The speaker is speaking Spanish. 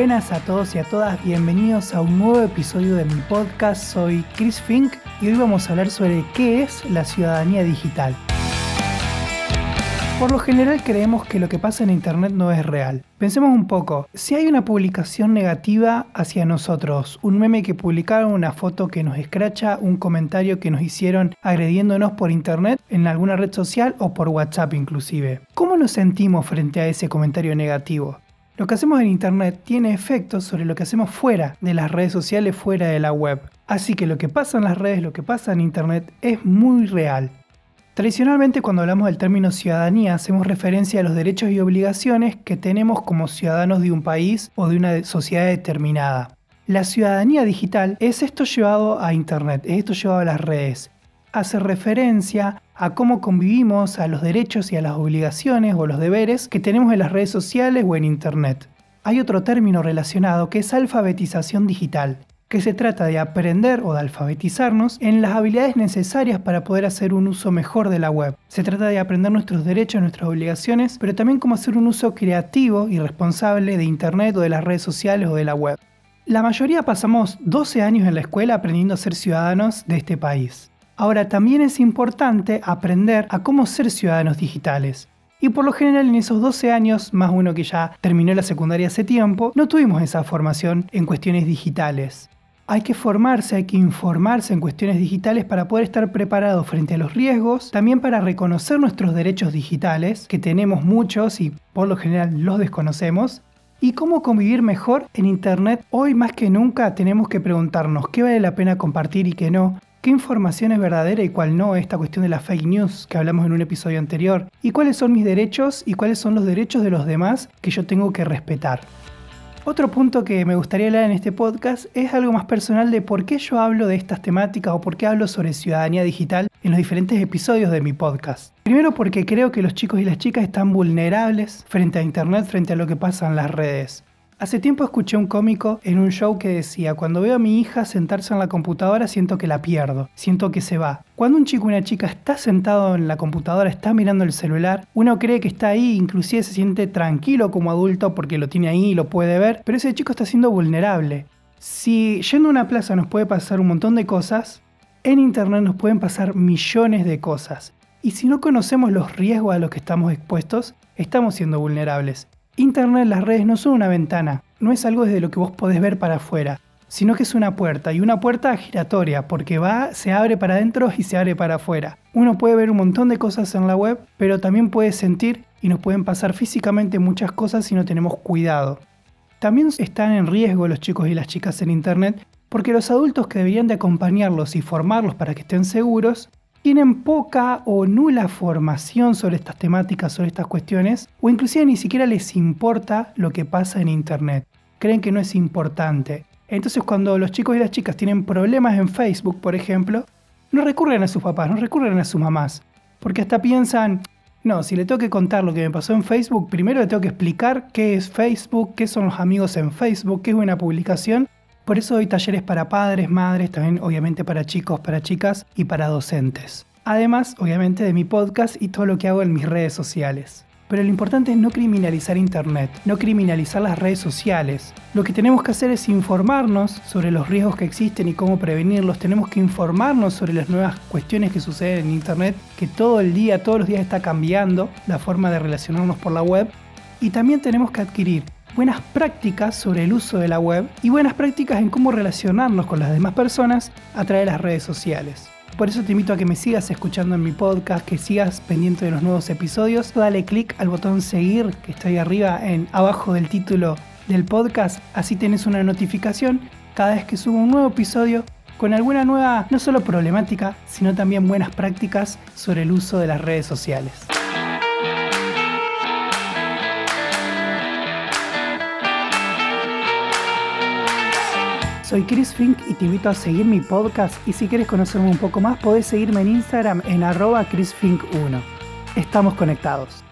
buenas a todos y a todas, bienvenidos a un nuevo episodio de mi podcast. Soy Chris Fink y hoy vamos a hablar sobre qué es la ciudadanía digital. Por lo general creemos que lo que pasa en Internet no es real. Pensemos un poco, si hay una publicación negativa hacia nosotros, un meme que publicaron, una foto que nos escracha, un comentario que nos hicieron agrediéndonos por Internet, en alguna red social o por WhatsApp inclusive, ¿cómo nos sentimos frente a ese comentario negativo? Lo que hacemos en Internet tiene efectos sobre lo que hacemos fuera de las redes sociales, fuera de la web. Así que lo que pasa en las redes, lo que pasa en Internet es muy real. Tradicionalmente cuando hablamos del término ciudadanía hacemos referencia a los derechos y obligaciones que tenemos como ciudadanos de un país o de una sociedad determinada. La ciudadanía digital es esto llevado a Internet, es esto llevado a las redes. Hace referencia a cómo convivimos a los derechos y a las obligaciones o los deberes que tenemos en las redes sociales o en Internet. Hay otro término relacionado que es alfabetización digital que se trata de aprender o de alfabetizarnos en las habilidades necesarias para poder hacer un uso mejor de la web. Se trata de aprender nuestros derechos, nuestras obligaciones, pero también cómo hacer un uso creativo y responsable de Internet o de las redes sociales o de la web. La mayoría pasamos 12 años en la escuela aprendiendo a ser ciudadanos de este país. Ahora también es importante aprender a cómo ser ciudadanos digitales. Y por lo general en esos 12 años, más uno que ya terminó la secundaria hace tiempo, no tuvimos esa formación en cuestiones digitales hay que formarse, hay que informarse en cuestiones digitales para poder estar preparado frente a los riesgos, también para reconocer nuestros derechos digitales, que tenemos muchos y por lo general los desconocemos, y cómo convivir mejor en Internet. Hoy más que nunca tenemos que preguntarnos qué vale la pena compartir y qué no, qué información es verdadera y cuál no, esta cuestión de la fake news que hablamos en un episodio anterior, y cuáles son mis derechos y cuáles son los derechos de los demás que yo tengo que respetar. Otro punto que me gustaría hablar en este podcast es algo más personal de por qué yo hablo de estas temáticas o por qué hablo sobre ciudadanía digital en los diferentes episodios de mi podcast. Primero porque creo que los chicos y las chicas están vulnerables frente a Internet, frente a lo que pasa en las redes. Hace tiempo escuché un cómico en un show que decía, cuando veo a mi hija sentarse en la computadora siento que la pierdo, siento que se va. Cuando un chico o una chica está sentado en la computadora, está mirando el celular, uno cree que está ahí, inclusive se siente tranquilo como adulto porque lo tiene ahí y lo puede ver, pero ese chico está siendo vulnerable. Si yendo a una plaza nos puede pasar un montón de cosas, en Internet nos pueden pasar millones de cosas. Y si no conocemos los riesgos a los que estamos expuestos, estamos siendo vulnerables. Internet, las redes no son una ventana, no es algo desde lo que vos podés ver para afuera, sino que es una puerta y una puerta giratoria porque va, se abre para adentro y se abre para afuera. Uno puede ver un montón de cosas en la web, pero también puede sentir y nos pueden pasar físicamente muchas cosas si no tenemos cuidado. También están en riesgo los chicos y las chicas en Internet porque los adultos que deberían de acompañarlos y formarlos para que estén seguros tienen poca o nula formación sobre estas temáticas, sobre estas cuestiones, o inclusive ni siquiera les importa lo que pasa en Internet. Creen que no es importante. Entonces cuando los chicos y las chicas tienen problemas en Facebook, por ejemplo, no recurren a sus papás, no recurren a sus mamás, porque hasta piensan, no, si le tengo que contar lo que me pasó en Facebook, primero le tengo que explicar qué es Facebook, qué son los amigos en Facebook, qué es una publicación, por eso doy talleres para padres, madres, también obviamente para chicos, para chicas y para docentes. Además, obviamente, de mi podcast y todo lo que hago en mis redes sociales. Pero lo importante es no criminalizar Internet, no criminalizar las redes sociales. Lo que tenemos que hacer es informarnos sobre los riesgos que existen y cómo prevenirlos. Tenemos que informarnos sobre las nuevas cuestiones que suceden en Internet, que todo el día, todos los días está cambiando la forma de relacionarnos por la web. Y también tenemos que adquirir buenas prácticas sobre el uso de la web y buenas prácticas en cómo relacionarnos con las demás personas a través de las redes sociales. Por eso te invito a que me sigas escuchando en mi podcast, que sigas pendiente de los nuevos episodios. Dale click al botón seguir que está ahí arriba en abajo del título del podcast, así tienes una notificación cada vez que subo un nuevo episodio con alguna nueva, no solo problemática, sino también buenas prácticas sobre el uso de las redes sociales. Soy Chris Fink y te invito a seguir mi podcast y si quieres conocerme un poco más podés seguirme en Instagram en arroba chrisfink1. Estamos conectados.